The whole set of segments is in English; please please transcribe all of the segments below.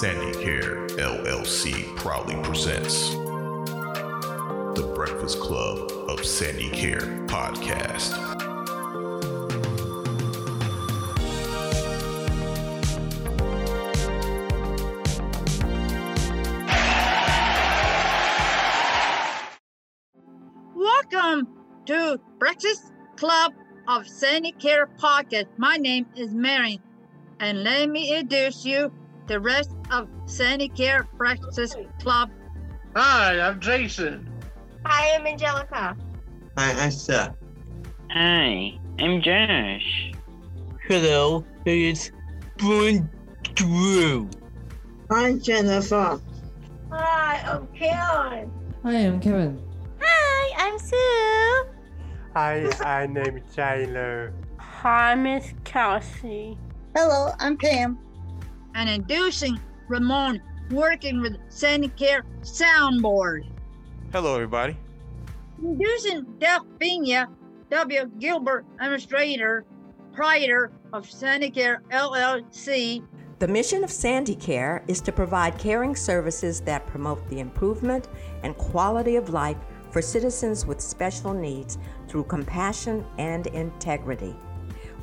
Sandy Care LLC proudly presents the Breakfast Club of SandiCare podcast. Welcome to Breakfast Club of SandiCare podcast. My name is Mary, and let me introduce you the rest of SandiCare Breakfast Club. Hi, I'm Jason. Hi, I'm Angelica. Hi, I'm Seth. Hi, I'm Josh. Hello, it's Brian Drew. I'm Jennifer. Hi, I'm Karen. Hi, I'm Kevin. Hi, I'm Sue. Hi, I name Tyler. Hi, Miss Kelsey. Hello, I'm Pam. And inducing Ramon, working with SandiCare Soundboard. Hello, everybody. Introducing Delphina W. Gilbert, administrator, proprietor of SandiCare LLC. The mission of SandiCare is to provide caring services that promote the improvement and quality of life for citizens with special needs through compassion and integrity.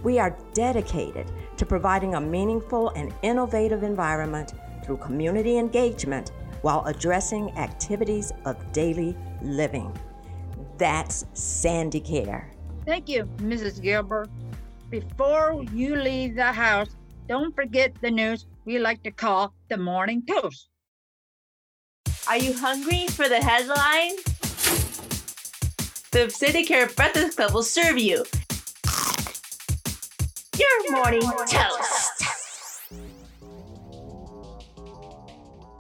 We are dedicated to providing a meaningful and innovative environment through community engagement while addressing activities of daily living. That's SandiCare. Thank you, Mrs. Gilbert. Before you leave the house, don't forget the news we like to call the morning toast. Are you hungry for the headline? The SandiCare Breakfast Club will serve you your morning toast.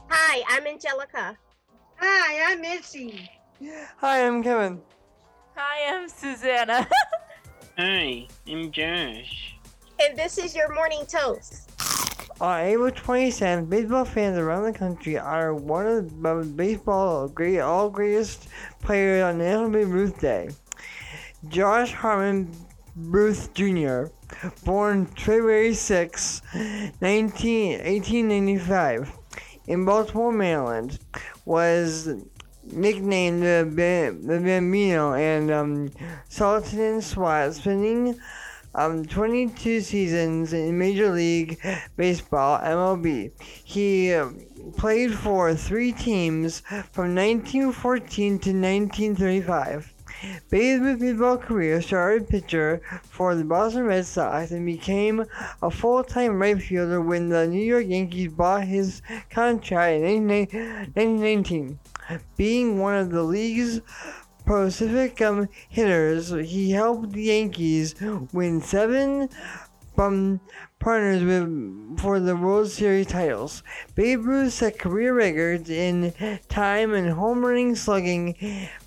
Hi, I'm Angelica. Hi, I'm Missy. Hi, I'm Kevin. Hi, I'm Susanna. Hi, I'm Josh. And this is your morning toast. On April 27th, baseball fans around the country honor one of the baseball great all greatest players on National Babe Ruth Day. Josh Harmon Ruth Jr., born February 6, 19, 1895, in Baltimore, Maryland, was nicknamed the, the Bambino and um, and SWAT, spending um, 22 seasons in Major League Baseball (MLB). He uh, played for three teams from 1914 to 1935. Babe's baseball career started pitcher for the Boston Red Sox and became a full-time right fielder when the New York Yankees bought his contract in 1919. Being one of the league's prolific um, hitters, he helped the Yankees win seven um, partners with for the World Series titles. Babe Ruth set career records in time and home running, slugging,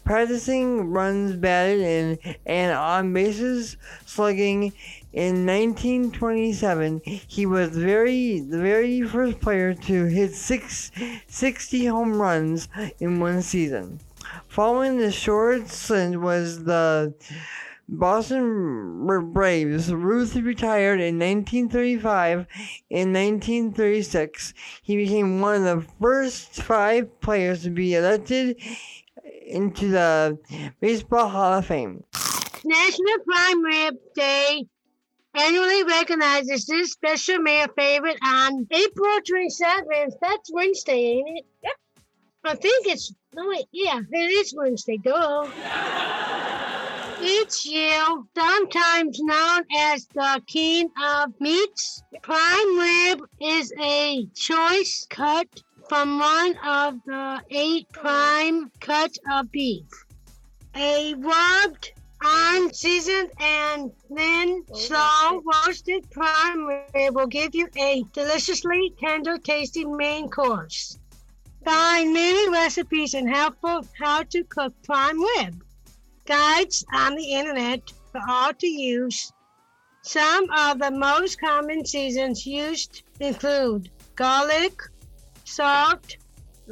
practicing runs batted in, and on bases slugging. In 1927, he was very the very first player to hit six, 60 home runs in one season. Following the short stint was the Boston Braves. Ruth retired in 1935. In 1936, he became one of the first five players to be elected into the Baseball Hall of Fame. National Prime Rib Day annually recognizes this special male favorite on April 27th. That's Wednesday, ain't it? Yep. I think it's, no wait, yeah, it is Wednesday, duh. Each year, sometimes known as the king of meats, prime rib is a choice cut from one of the eight prime cuts of beef. A rubbed, unseasoned, and then oh, slow roasted prime rib will give you a deliciously tender tasting main course. Find many recipes and helpful how to cook prime rib guides on the internet for all to use. Some of the most common seasons used include garlic, salt,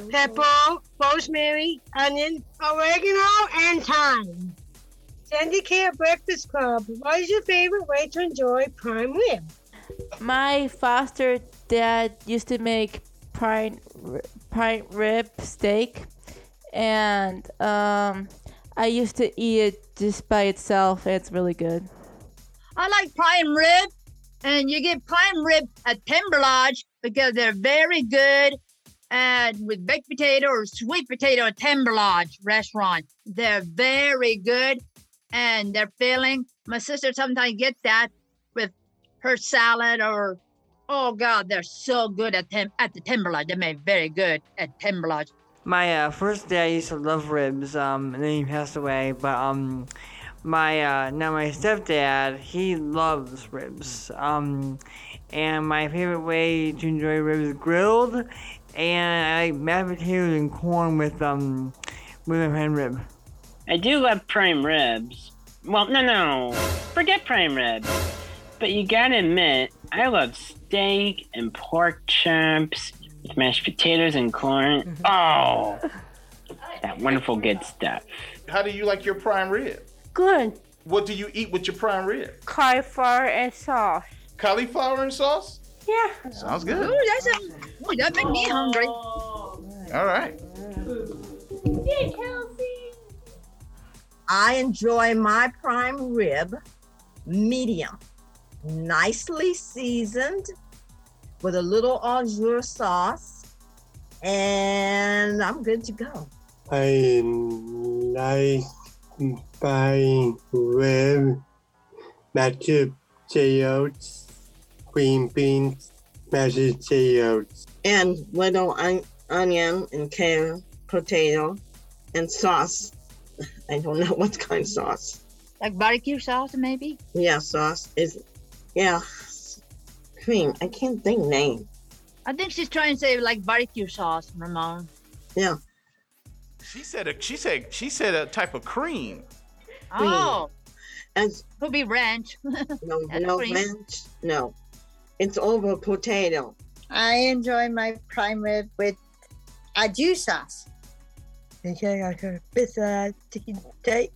pepper, rosemary, onion, oregano, and thyme. SandiCare Breakfast Club. What is your favorite way to enjoy prime rib? My foster dad used to make prime prime rib steak, and um, I used to eat it just by itself. It's really good. I like prime rib, and you get prime rib at Timber Lodge because they're very good. And with baked potato or sweet potato at Timber Lodge restaurant, they're very good, and they're filling. My sister sometimes gets that with her salad or, oh God, they're so good at tim- at the Timber Lodge. They make very good at Timber Lodge. My uh, first dad used to love ribs, um, and then he passed away. But um, my uh, now my stepdad he loves ribs. Um, and my favorite way to enjoy ribs is grilled, and I like mashed potatoes and corn with um with a hand rib. I do love prime ribs. Well, no, no, forget prime ribs. But you gotta admit, I love steak and pork chops mashed potatoes and corn. Mm-hmm. Oh, that wonderful good stuff. How do you like your prime rib? Good. What do you eat with your prime rib? Cauliflower and sauce. Cauliflower and sauce? Yeah. Sounds good. Ooh, good. that's a, ooh, that make me oh. hungry. All right. I enjoy my prime rib medium, nicely seasoned with a little au jus sauce, and I'm good to go. I like buying rib, mashed potatoes, green beans, mashed potatoes. And little on- onion and carrot, potato, and sauce. I don't know what kind of sauce. Like barbecue sauce, maybe? Yeah, sauce is, yeah, cream. I can't think name. I think she's trying to say like barbecue sauce, Ramon. Yeah. She said a she said she said a type of cream. Oh, And could be ranch. no, no cream. ranch. No, it's over potato. I enjoy my prime rib with a juice sauce. Pizza, chicken, cake,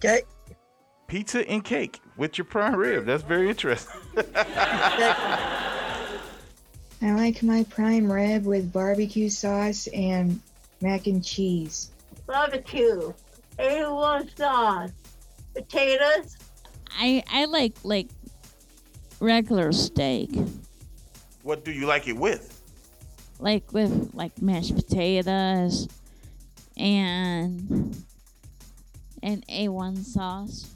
cake. Pizza and cake with your prime rib. That's very interesting. I like my prime rib with barbecue sauce and mac and cheese. Barbecue, A1 sauce, potatoes. I I like like regular steak, what do you like it with? like with like mashed potatoes and and A1 sauce.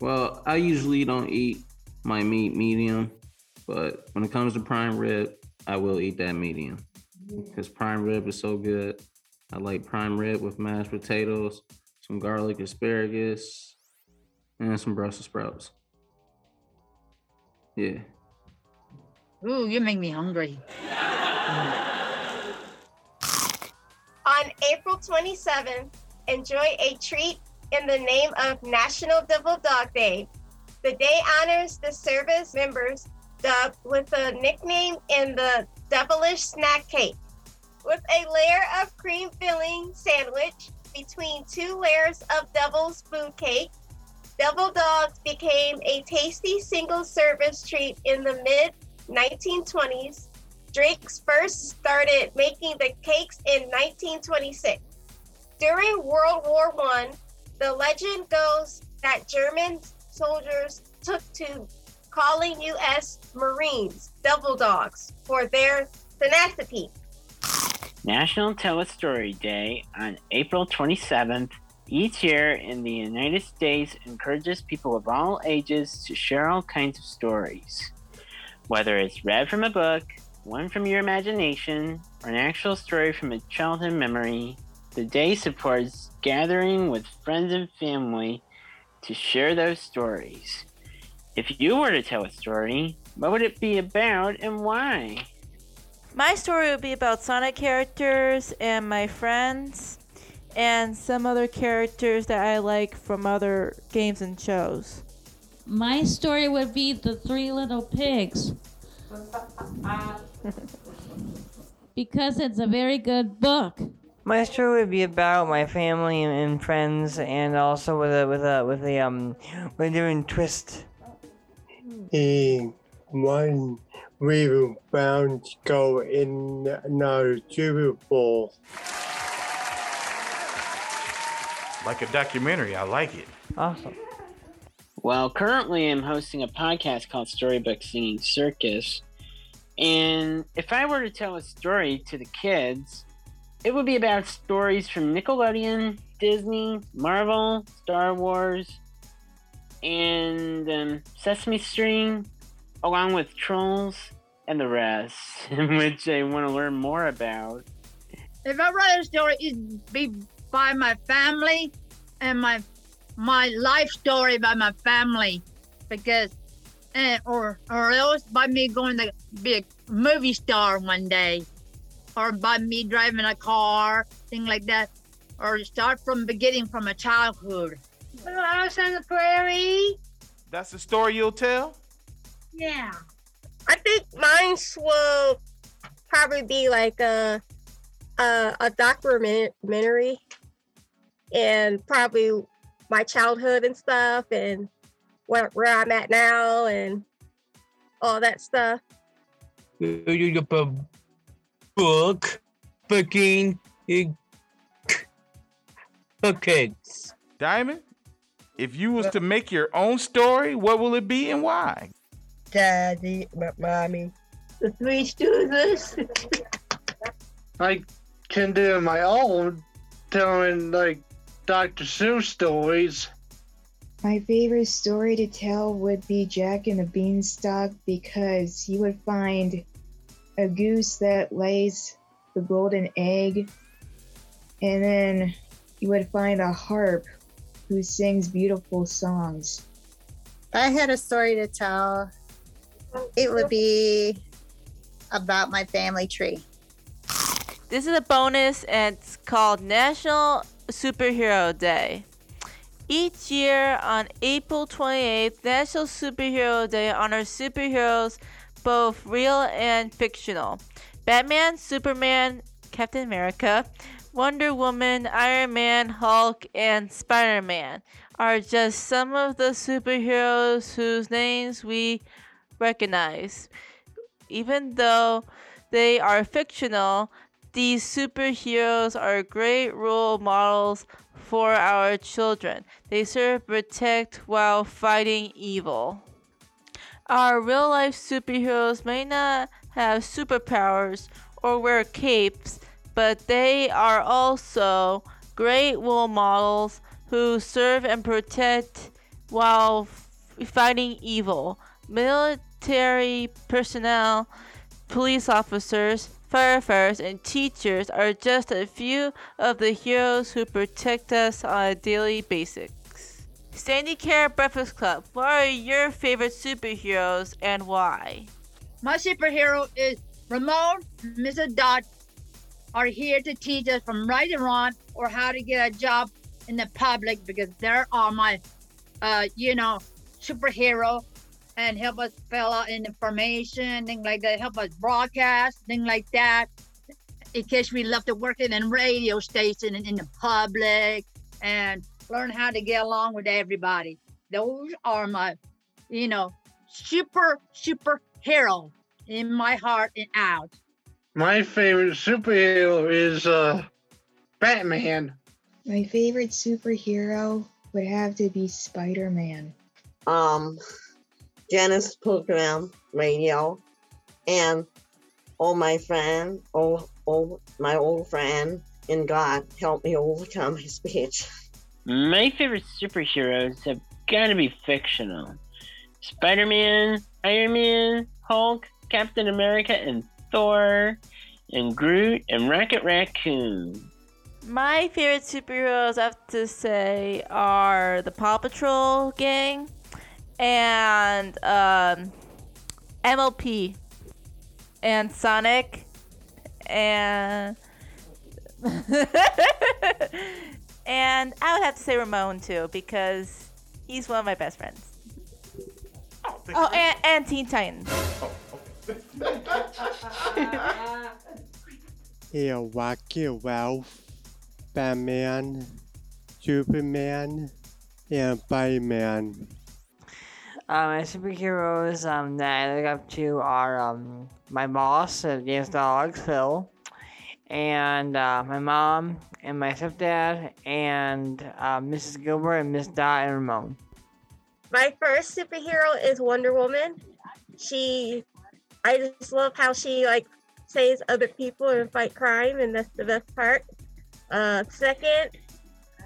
Well, I usually don't eat my meat medium, but when it comes to prime rib, I will eat that medium mm-hmm. because prime rib is so good. I like prime rib with mashed potatoes, some garlic asparagus, and some Brussels sprouts. Yeah. Ooh, you make me hungry. On April 27th, enjoy a treat in the name of National Devil Dog Day. The day honors the service members dubbed with a nickname in the devilish snack cake. With a layer of cream filling sandwich between two layers of devil's food cake, devil dogs became a tasty single service treat in the mid 1920s. Drake's first started making the cakes in 1926. During World War I, the legend goes that German soldiers took to calling U.S. Marines devil dogs for their tenacity. National Tell a Story Day on April 27th each year in the United States encourages people of all ages to share all kinds of stories. Whether it's read from a book, one from your imagination, or an actual story from a childhood memory, the day supports gathering with friends and family to share those stories. If you were to tell a story, what would it be about and why? My story would be about Sonic characters and my friends, and some other characters that I like from other games and shows. My story would be the Three Little Pigs because it's a very good book. My story would be about my family and, and friends, and also with a with a with a um with a different twist. In one we were bound to go in another Super Bowl. Like a documentary. I like it. Awesome. Well, currently I'm hosting a podcast called Storybook Singing Circus. And if I were to tell a story to the kids, it would be about stories from Nickelodeon, Disney, Marvel, Star Wars, and um, Sesame Street, along with Trolls and the rest, which I want to learn more about. If I write a story, it'd be by my family and my my life story by my family, because, and or or else by me going to be a movie star one day, or by me driving a car, thing like that, or start from beginning from a childhood. Little House on the Prairie. That's the story you'll tell? Yeah. I think mine will probably be like a a, a documentary, and probably my childhood and stuff, and where where I'm at now, and all that stuff. Book, fucking eh, okay. Diamond, if you was uh, to make your own story, what will it be and why? Daddy, m- mommy. The Three Stooges. I can do my own, telling like Dr. Seuss stories. My favorite story to tell would be Jack and the Beanstalk because he would find a goose that lays the golden egg, and then you would find a harp who sings beautiful songs. I had a story to tell, it would be about my family tree. This is a bonus, and it's called National Superhero Day. Each year on April 28th, National Superhero Day honors superheroes, both real and fictional. Batman, Superman, Captain America, Wonder Woman, Iron Man, Hulk, and Spider Man are just some of the superheroes whose names we recognize. Even though they are fictional, these superheroes are great role models for our children. They serve protect while fighting evil. Our real life superheroes may not have superpowers or wear capes, but they are also great role models who serve and protect while fighting evil. Military personnel, police officers, firefighters, and teachers are just a few of the heroes who protect us on a daily basis. SandiCare Breakfast Club, what are your favorite superheroes and why? My superhero is Ramon Mrs. Dot are here to teach us from right and wrong or how to get a job in the public because they are all my, uh, you know, superhero and help us fill out in information, things like that, help us broadcast, things like that. In case we love to work in a radio station and in the public and learn how to get along with everybody. Those are my, you know, super, super hero in my heart and out. My favorite superhero is uh, Batman. My favorite superhero would have to be Spider Man. Um, Janice program radio, and all my friend, all, all my old friend, and God help me overcome my speech. My favorite superheroes have got to be fictional Spider Man, Iron Man, Hulk, Captain America, and Thor, and Groot, and Rocket Raccoon. My favorite superheroes, I have to say, are the Paw Patrol gang and um, MLP and Sonic and and I would have to say Ramon too because he's one of my best friends. Oh, and, and Teen Titans. Yeah, Rocket Ralph, Batman, Superman, and Spider-Man. Uh, my superheroes um, that I look up to are um, my boss, uh, James Dog, Phil, and uh, my mom, and my stepdad, and uh, Mrs. Gilbert, and Miss Dot, and Ramon. My first superhero is Wonder Woman. She, I just love how she like saves other people and fight crime, and that's the best part. Uh, second,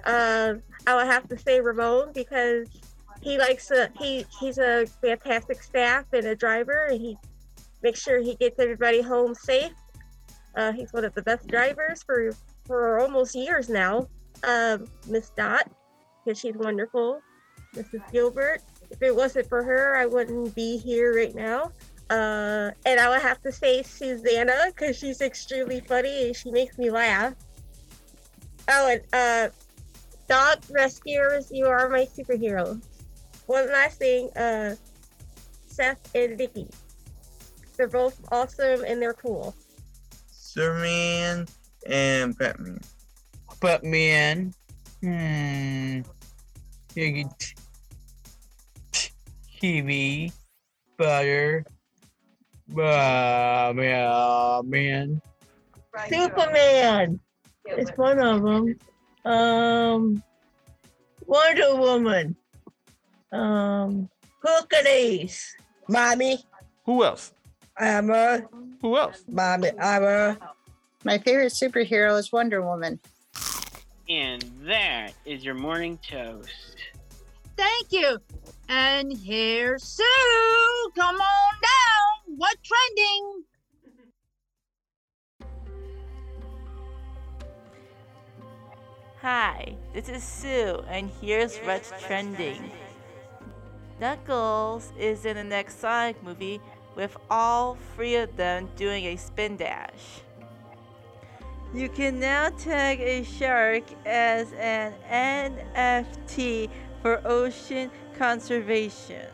uh, I would have to say Ramon because he likes to, he he's a fantastic staff and a driver, and he makes sure he gets everybody home safe. Uh, he's one of the best drivers for for almost years now. Um, Miss Dot, because she's wonderful. Mrs. Gilbert. If it wasn't for her, I wouldn't be here right now. Uh, and I would have to say Susanna because she's extremely funny and she makes me laugh. Oh, and uh, dog rescuers, you are my superheroes. One last thing, uh, Seth and Vicky. They're both awesome and they're cool. Superman and Batman. Batman. Hmm. You get TV, butter, uh, yeah, man. Superman. It's one of them. Um, Wonder Woman. Um, Hercules. Mommy. Who else? Emma. Who else? Mommy. Emma. My favorite superhero is Wonder Woman. And that is your morning toast. Thank you. And here's Sue. Come on down. What's trending? Hi, this is Sue, and here's what's trending. Knuckles is in the next Sonic movie with all three of them doing a spin dash. You can now tag a shark as an NFT for ocean conservation.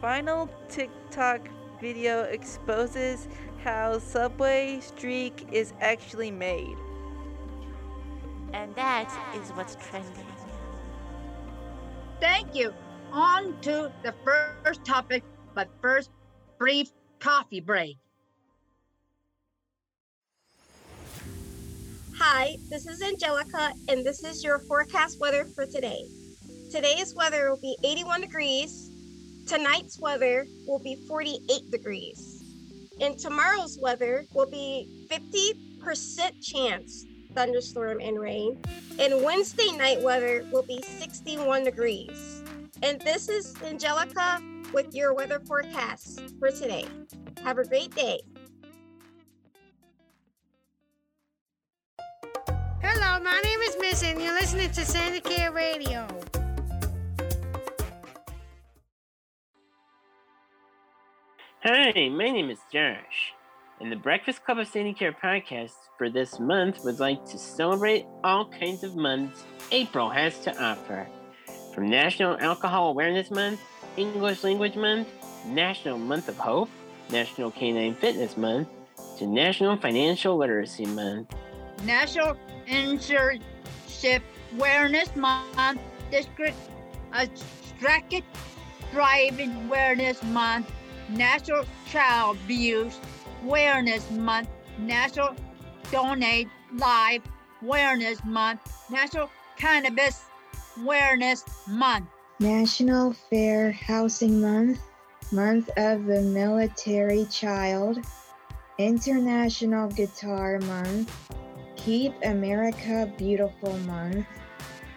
Final TikTok video exposes how Subway Streak is actually made. And that is what's trending. Thank you. On to the first topic, but first, brief coffee break. Hi, this is Angelica, and this is your forecast weather for today. Today's weather will be 81 degrees. Tonight's weather will be 48 degrees. And tomorrow's weather will be 50% chance thunderstorm and rain. And Wednesday night weather will be 61 degrees. And this is Angelica with your weather forecast for today. Have a great day. Hello, my name is Miss, and you're listening to Sandicare Radio. Hi, my name is Josh, and the Breakfast Club of SandiCare podcast for this month would like to celebrate all kinds of months April has to offer. From National Alcohol Awareness Month, English Language Month, National Month of Hope, National Canine Fitness Month, to National Financial Literacy Month. National Internship Awareness Month, District Distracted Driving Awareness Month, National Child Abuse Awareness Month, National Donate Live Awareness Month, National Cannabis Awareness Month. National Fair Housing Month, Month of the Military Child, International Guitar Month, Keep America Beautiful Month,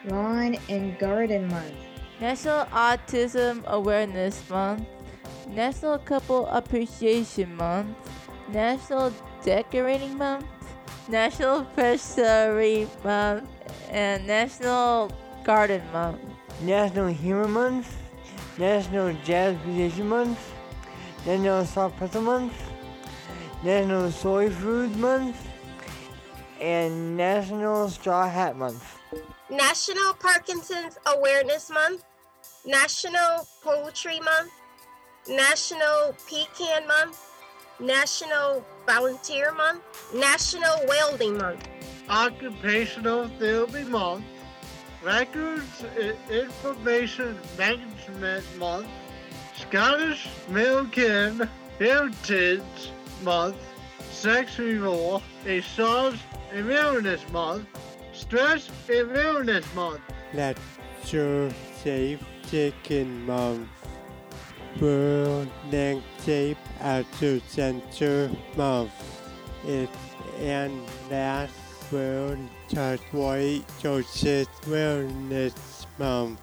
Lawn and Garden Month. National Autism Awareness Month, National Couple Appreciation Month, National Decorating Month, National Pastry Month, and National Garden Month. National Humor Month, National Jazz Musician Month, National Soft Pretzel Month, National Soy Food Month, and National Straw Hat Month. National Parkinson's Awareness Month, National Poetry Month, National Pecan Month, National Volunteer Month, National Welding Month. Occupational Therapy Month, Records Information Management Month, Scottish American Heritage Month, Sexual Assault Awareness Month, Stress Awareness Month. Show safe chicken month. World Landscape Agriculture Center Month. It's and last World White Social Wellness Month.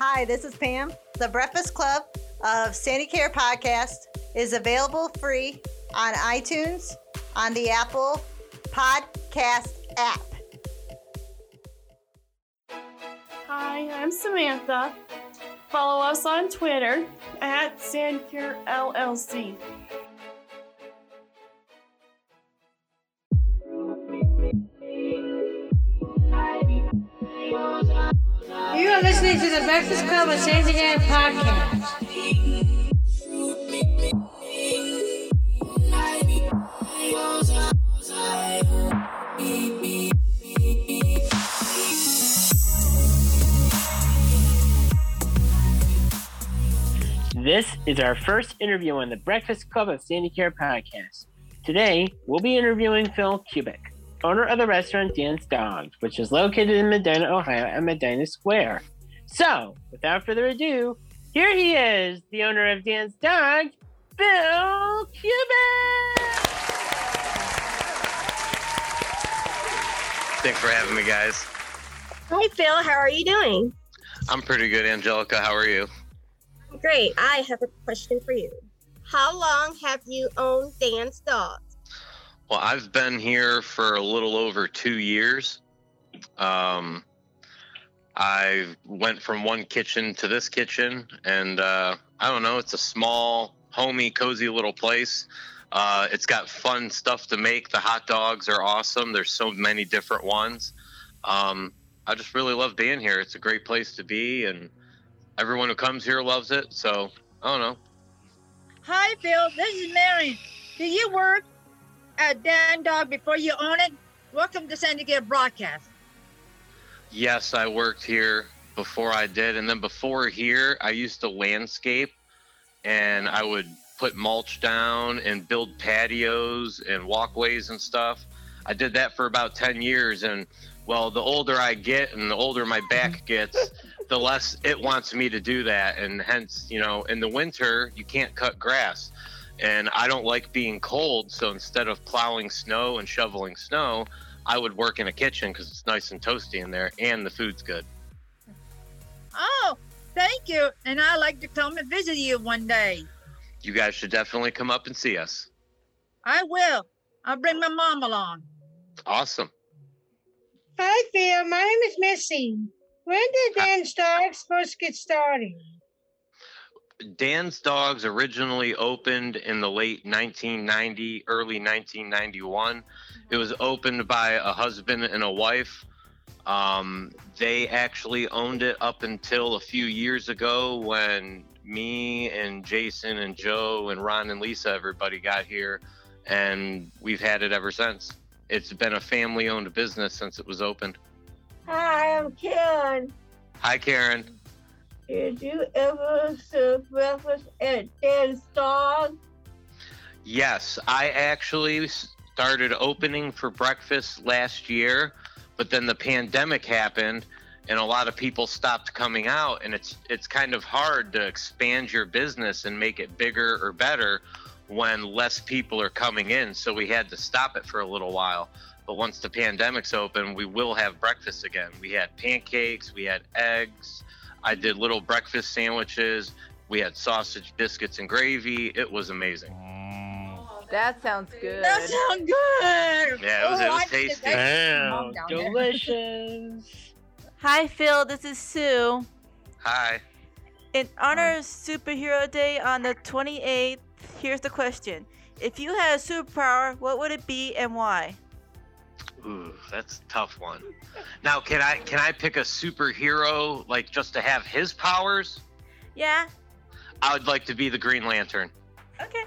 Hi, this is Pam. The Breakfast Club of SandiCare Podcast is available free on iTunes, on the Apple Podcast app. Hi, I'm Samantha. Follow us on Twitter at Sandicare LLC. You are listening to the Breakfast Club of SandiCare podcast. This is our first interview on the Breakfast Club of SandiCare podcast. Today, we'll be interviewing Phil Kubik, owner of the restaurant Dan's Dogs, which is located in Medina, Ohio at Medina Square. So, without further ado, here he is, the owner of Dan's Dog, Phil Kubik! Thanks for having me, guys. Hi, Phil. How are you doing? I'm pretty good, Angelica. How are you? Great. I have a question for you. How long have you owned Dan's Dogs? Well, I've been here for a little over two years. Um, I went from one kitchen to this kitchen, and uh, I don't know, it's a small, homey, cozy little place. Uh, it's got fun stuff to make. The hot dogs are awesome. There's so many different ones. Um, I just really love being here. It's a great place to be, and everyone who comes here loves it. So I don't know. Hi, Phil. This is Mary. Do you work at Dan Dog before you own it? Welcome to SandiCare Broadcast. Yes, I worked here before I did, and then before here, I used to landscape, and I would put mulch down and build patios and walkways and stuff. I did that for about 10 years, and well, the older I get and the older my back gets, the less it wants me to do that, and hence, you know, in the winter, you can't cut grass. And I don't like being cold, so instead of plowing snow and shoveling snow, I would work in a kitchen because it's nice and toasty in there, and the food's good. Oh, thank you. And I'd like to come and visit you one day. You guys should definitely come up and see us. I will. I'll bring my mom along. Awesome. Hi, Phil. My name is Missy. When did Dan's Dogs first get started? Dan's Dogs originally opened in the late 1990, early 1991. It was opened by a husband and a wife. Um, they actually owned it up until a few years ago when me and Jason and Joe and Ron and Lisa, everybody got here, and we've had it ever since. It's been a family owned business since it was opened. Hi, I'm Karen. Hi, Karen. Did you ever serve breakfast at Dan's Dog? Yes, I actually started opening for breakfast last year, but then the pandemic happened and a lot of people stopped coming out and it's it's kind of hard to expand your business and make it bigger or better when less people are coming in. So we had to stop it for a little while. But once the pandemic's open, we will have breakfast again. We had pancakes, we had eggs. I did little breakfast sandwiches. We had sausage, biscuits, and gravy. It was amazing. Mm. That sounds good. That sounds good. Yeah, it was, Oh, it was I need to tasty. take my mom down there. Delicious. Hi, Phil. This is Sue. Hi. In honor of Superhero Day on the 28th, here's the question. If you had a superpower, what would it be and why? Ooh, that's a tough one. Now, can I can I pick a superhero like just to have his powers? Yeah, I would like to be the Green Lantern. Okay.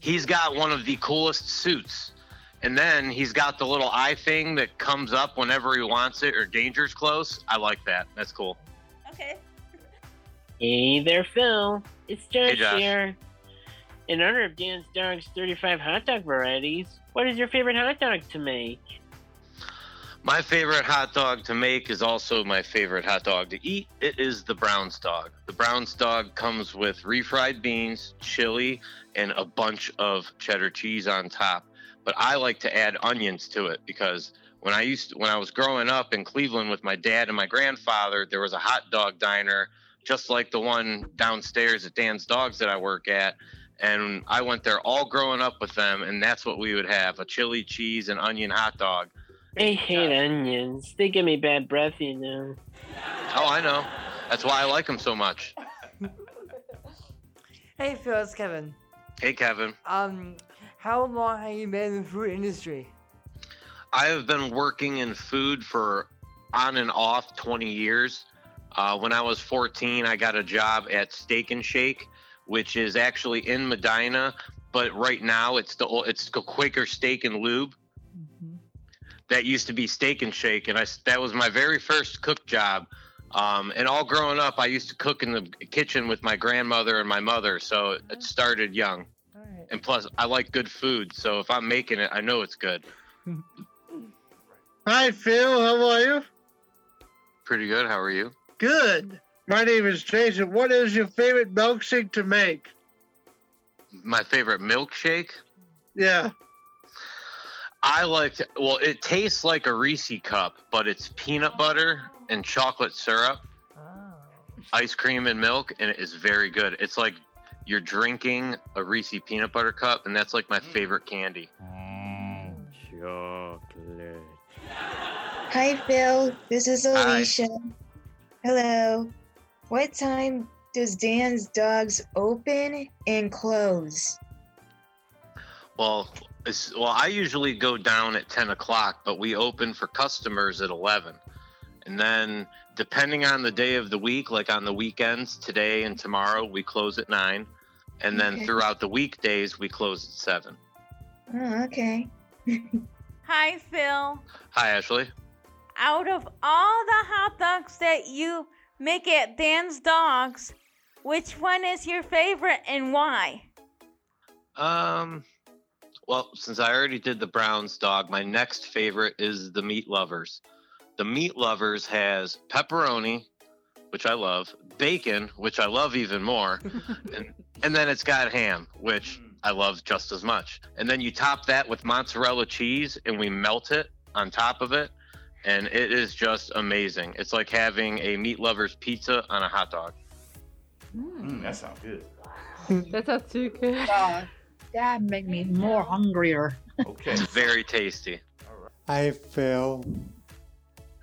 He's got one of the coolest suits. And then he's got the little eye thing that comes up whenever he wants it or danger's close. I like that. That's cool. Okay. Hey there, Phil. It's Josh, Hey, Josh. here. In honor of Dan's Dog's 35 hot dog varieties, what is your favorite hot dog to make? My favorite hot dog to make is also my favorite hot dog to eat. It is the Brown's dog. The Brown's dog comes with refried beans, chili, and a bunch of cheddar cheese on top. But I like to add onions to it because when I used when I was growing up in Cleveland with my dad and my grandfather, there was a hot dog diner just like the one downstairs at Dan's Dogs that I work at. And I went there all growing up with them, and that's what we would have a chili cheese and onion hot dog. I hate onions. They give me bad breath, you know. Oh, I know. That's why I like them so much. Hey Phil, it's Kevin. Hey, Kevin. Um, how long have you been in the food industry? I have been working in food for on and off 20 years. Uh, when I was 14, I got a job at Steak and Shake, which is actually in Medina, but right now it's the it's the Quaker Steak and Lube. That used to be Steak and Shake, and I that was my very first cook job. Um, and all growing up, I used to cook in the kitchen with my grandmother and my mother, so it started young. And plus, I like good food, so if I'm making it, I know it's good. Hi, Phil. How are you? Pretty good. How are you? Good. My name is Jason. What is your favorite milkshake to make? My favorite milkshake. Yeah. I like well, it tastes like a Reese cup, but it's peanut butter and chocolate syrup, oh. ice cream and milk, and it is very good. It's like you're drinking a Reese peanut butter cup, and that's like my mm. favorite candy. Chocolate. Hi, Phil. This is Hi. Alicia. Hello. What time does Dan's Dogs open and close? Well, it's, well, I usually go down at 10 o'clock, but we open for customers at 11. And then, depending on the day of the week, like on the weekends, today and tomorrow, we close at 9. And then Okay. throughout the weekdays, we close at 7. Oh, okay. Hi, Phil. Hi, Ashley. Out of all the hot dogs that you make at Dan's Dogs, which one is your favorite and why? Um, well, since I already did the Browns dog, my next favorite is the Meat Lovers. The Meat Lovers has pepperoni, which I love, bacon, which I love even more, and and then it's got ham, which I love just as much. And then you top that with mozzarella cheese, and we melt it on top of it, and it is just amazing. It's like having a Meat Lovers pizza on a hot dog. Mm, that sounds good. That sounds too good. That make me more hungrier. Okay. It's very tasty. Hi, Phil.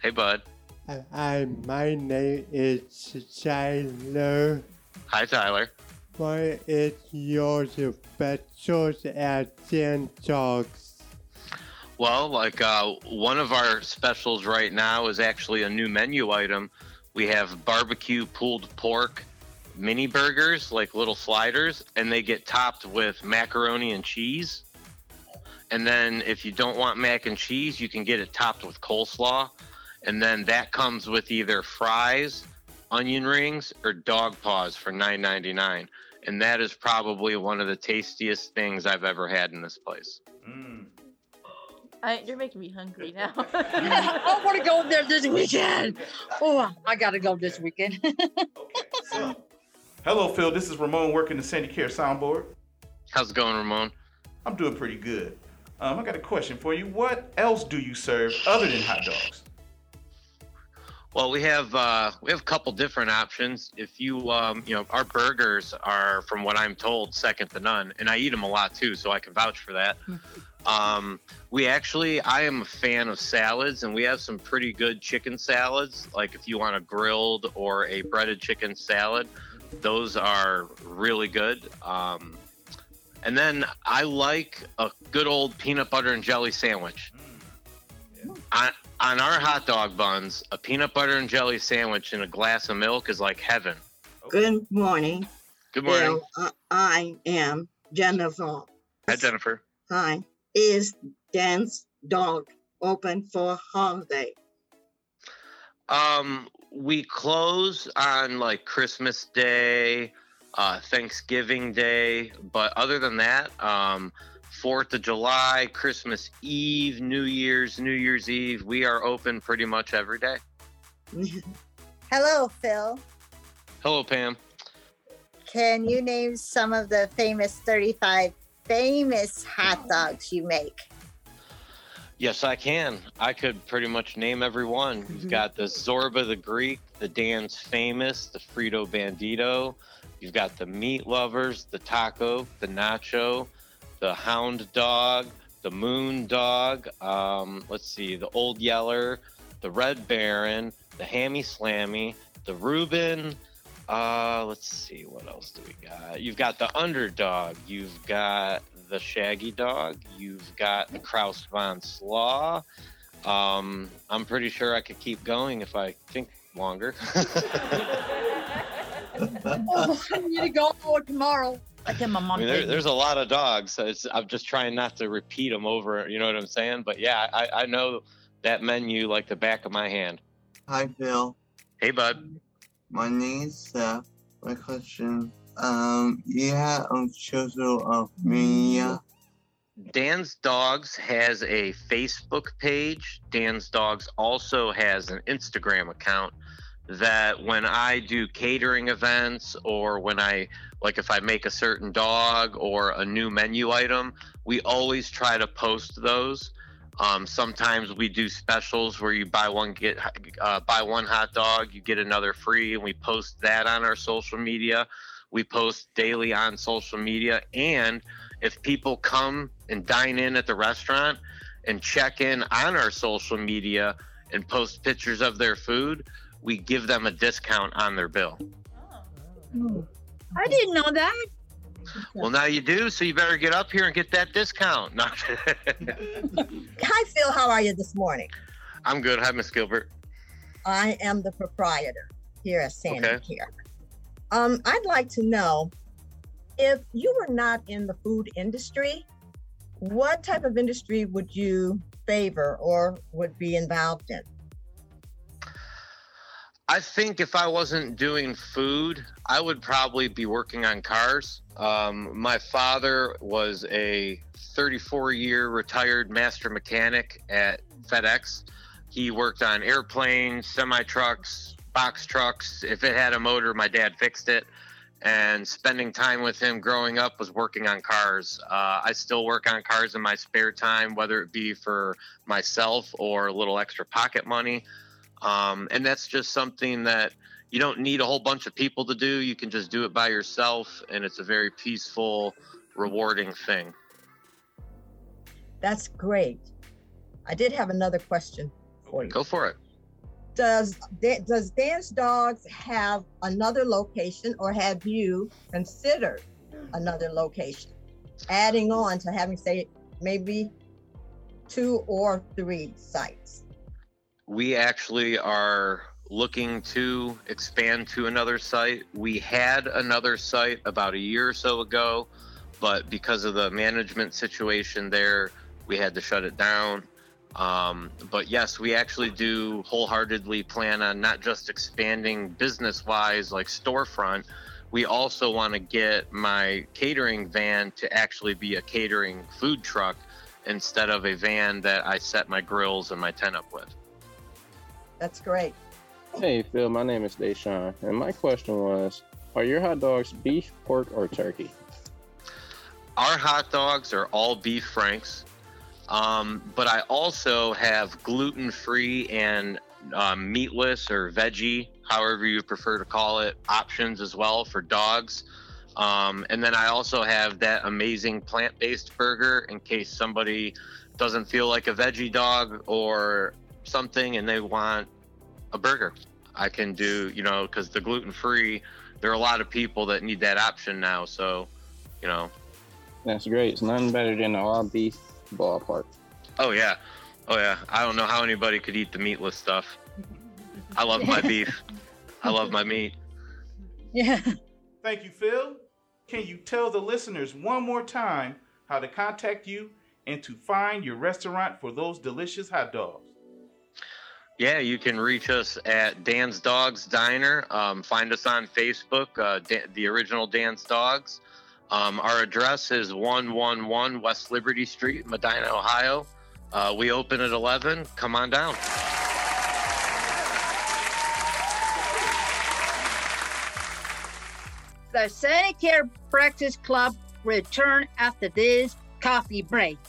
Hey, bud. I, I my name is Tyler. Hi, Tyler. What is your specials at Dan Dogs? Well, like uh, one of our specials right now is actually a new menu item. We have barbecue pulled pork mini burgers, like little sliders, and they get topped with macaroni and cheese. And then if you don't want mac and cheese, you can get it topped with coleslaw. And then that comes with either fries, onion rings, or dog paws for $9.99. And that is probably one of the tastiest things I've ever had in this place. I, you're making me hungry now. I want to go there this weekend. Oh, I gotta go this weekend. Hello, Phil. This is Ramon working the SandiCare soundboard. How's it going, Ramon? I'm doing pretty good. Um, I got a question for you. What else do you serve other than hot dogs? Well, we have uh, we have a couple different options. If you um, you know, our burgers are, from what I'm told, second to none, and I eat them a lot too, so I can vouch for that. um, we actually, I am a fan of salads, and we have some pretty good chicken salads. Like if you want a grilled or a breaded chicken salad, those are really good. Um, and then I like a good old peanut butter and jelly sandwich. On, on our hot dog buns, a peanut butter and jelly sandwich and a glass of milk is like heaven. Good morning. Good morning. Bill, uh, I am Jennifer. Hi, Jennifer. Hi. Is Dan's dog open for holiday? Um, we close on like Christmas Day, uh, Thanksgiving Day, but other than that, um, Fourth of July, Christmas Eve, New Year's, New Year's Eve, we are open pretty much every day. Hello, Phil. Hello, Pam. Can you name some of the famous 35 famous hot dogs you make? Yes, I can. I could pretty much name every one. You've got the Zorba the Greek, the Dan's Famous, the Frito Bandito. You've got the Meat Lovers, the Taco, the Nacho, the Hound Dog, the Moon Dog. Um, let's see, the Old Yeller, the Red Baron, the Hammy Slammy, the Reuben. Uh, let's see, what else do we got? You've got the Underdog. You've got the Shaggy Dog. You've got the Kraus von Slaw. Um, I'm pretty sure I could keep going if I think longer. oh, I need to go for tomorrow. I think my I mom. mean, there, there's a lot of dogs. So it's, I'm just trying not to repeat them over. You know what I'm saying? But yeah, I, I know that menu like the back of my hand. Hi, Phil. Hey, bud. My name is Seth. My question, um, yeah, I'm of. Dan's Dogs has a Facebook page. Dan's Dogs also has an Instagram account that when I do catering events or when I like if I make a certain dog or a new menu item, we always try to post those. Um, sometimes we do specials where you buy one get uh, buy one hot dog, you get another free, and we post that on our social media. We post daily on social media, and if people come and dine in at the restaurant and check in on our social media and post pictures of their food, we give them a discount on their bill. Oh. I didn't know that. Well, now you do, so you better get up here and get that discount. Hi, Phil. How are you this morning? I'm good. Hi, Miss Gilbert. I am the proprietor here at Sandy Okay. Care. Um, I'd like to know if you were not in the food industry, what type of industry would you favor or would be involved in? I think if I wasn't doing food, I would probably be working on cars. Um, my father was a 34 year retired master mechanic at FedEx. He worked on airplanes, semi trucks, box trucks. If it had a motor, my dad fixed it. And spending time with him growing up was working on cars. Uh, I still work on cars in my spare time, whether it be for myself or a little extra pocket money. Um, and that's just something that you don't need a whole bunch of people to do. You can just do it by yourself, and it's a very peaceful, rewarding thing. That's great. I did have another question for you. Go for it. Does does Dan's Dogs have another location, or have you considered another location, adding on to having say maybe two or three sites? We actually are looking to expand to another site. We had another site about a year or so ago, but because of the management situation there, we had to shut it down. Um, but yes, we actually do wholeheartedly plan on not just expanding business wise, like storefront. We also want to get my catering van to actually be a catering food truck instead of a van that I set my grills and my tent up with. That's great. Hey Phil, my name is Deshaun, and my question was: Are your hot dogs beef, pork, or turkey? Our hot dogs are all beef franks, um, but I also have gluten free and um, meatless or veggie, however you prefer to call it, options as well for dogs. Um, and then I also have that amazing plant based burger in case somebody doesn't feel like a veggie dog or something and they want a burger. I can do, you know, because the gluten free, there are a lot of people that need that option now. So, you know, That's great. It's nothing better than an all beef ballpark. Oh yeah, oh yeah. I don't know how anybody could eat the meatless stuff. I love my beef. I love my meat. Yeah. Thank you, Phil. Can you tell the listeners one more time how to contact you and to find your restaurant for those delicious hot dogs? Yeah, you can reach us at Dan's Dogs Diner. Um, find us on Facebook, uh, Da- the original Dan's Dogs. Um, our address is 111 West Liberty Street, Medina, Ohio. Uh, we open at 11. Come on down. The SandiCare Breakfast Club return after this coffee break.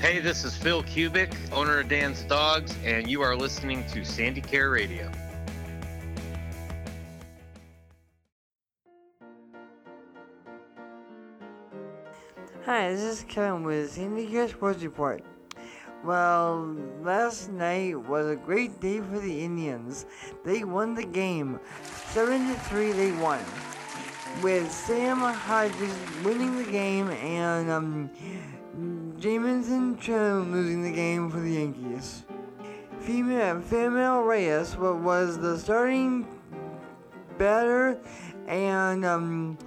Hey, this is Phil Cubic, owner of Dan's Dogs, and you are listening to SandiCare Radio. Hi, this is Kevin with SandiCare Sports Report. Well, last night was a great day for the Indians. They won the game. 7 to 3 they won. With Sam Hodges winning the game and um, Jamison Trim losing the game for the Yankees. Female, female Reyes wa- was the starting batter and um,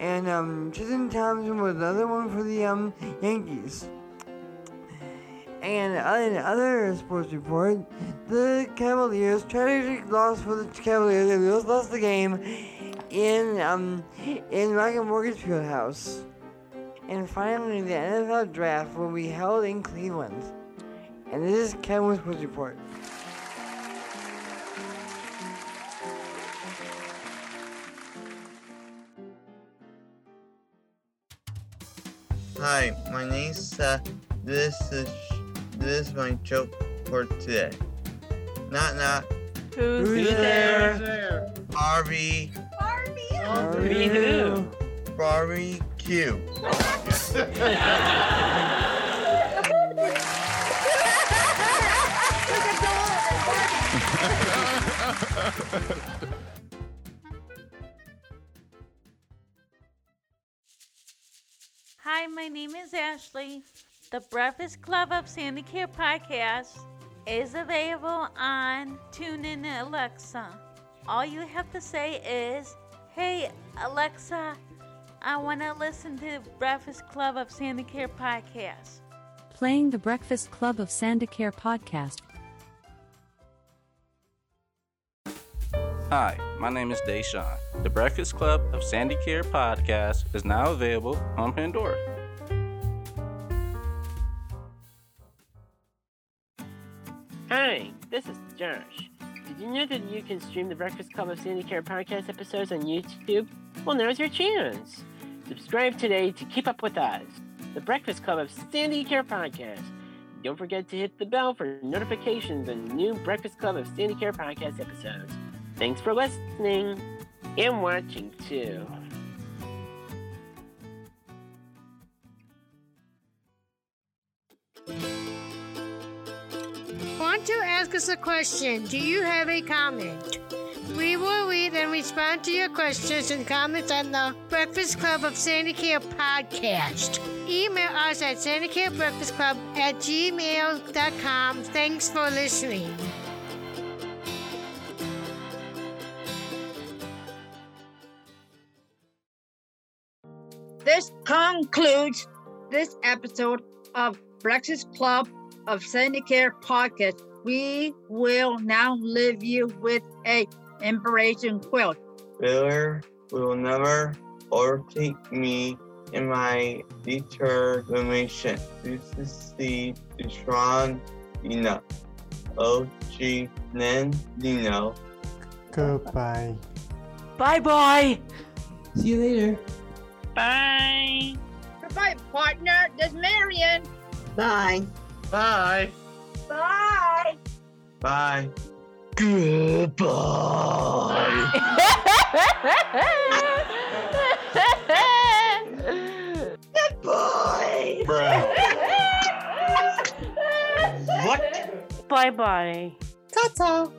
and um, Tristan Thompson was another one for the um, Yankees. And in other sports report, the Cavaliers tragic loss for the Cavaliers. They lost- lost the game in um in Rocket Mortgage Fieldhouse. And finally, the NFL draft will be held in Cleveland. And this is Kevin with Sports Report. Hi, my name's Seth. Uh, this is this is my joke for today. Knock knock. Who's, Who's there? there? Barbie. Barbie who? Barbie Q. Hi, my name is Ashley. The Breakfast Club of SandiCare podcast is available on TuneIn Alexa. All you have to say is, "Hey Alexa, I want to listen to the Breakfast Club of SandiCare podcast." Playing the Breakfast Club of Sandicare podcast. Hi, my name is Deshaun. The Breakfast Club of SandiCare podcast is now available on Pandora. Hi, this is Josh. Did you know that you can stream the Breakfast Club of SandiCare podcast episodes on YouTube? Well, now's your chance. Subscribe today to keep up with us. The Breakfast Club of SandiCare podcast. Don't forget to hit the bell for notifications on new Breakfast Club of SandiCare podcast episodes. Thanks for listening and watching too. Want to ask us a question? Do you have a comment? We will read and respond to your questions and comments on the Breakfast Club of SandiCare podcast. Email us at sandicarebreakfastclub at gmail.com. Thanks for listening. This concludes this episode of Breakfast Club of SandiCare podcast. We will now leave you with a inspiration quote. Failure will never overtake me in my determination to succeed is strong enough. Og Mandino. Goodbye. Bye bye. See you later. Bye. Goodbye, partner. This Marion. Bye. Bye. Bye. Bye. Goodbye. What? Bye bye. Ta-ta.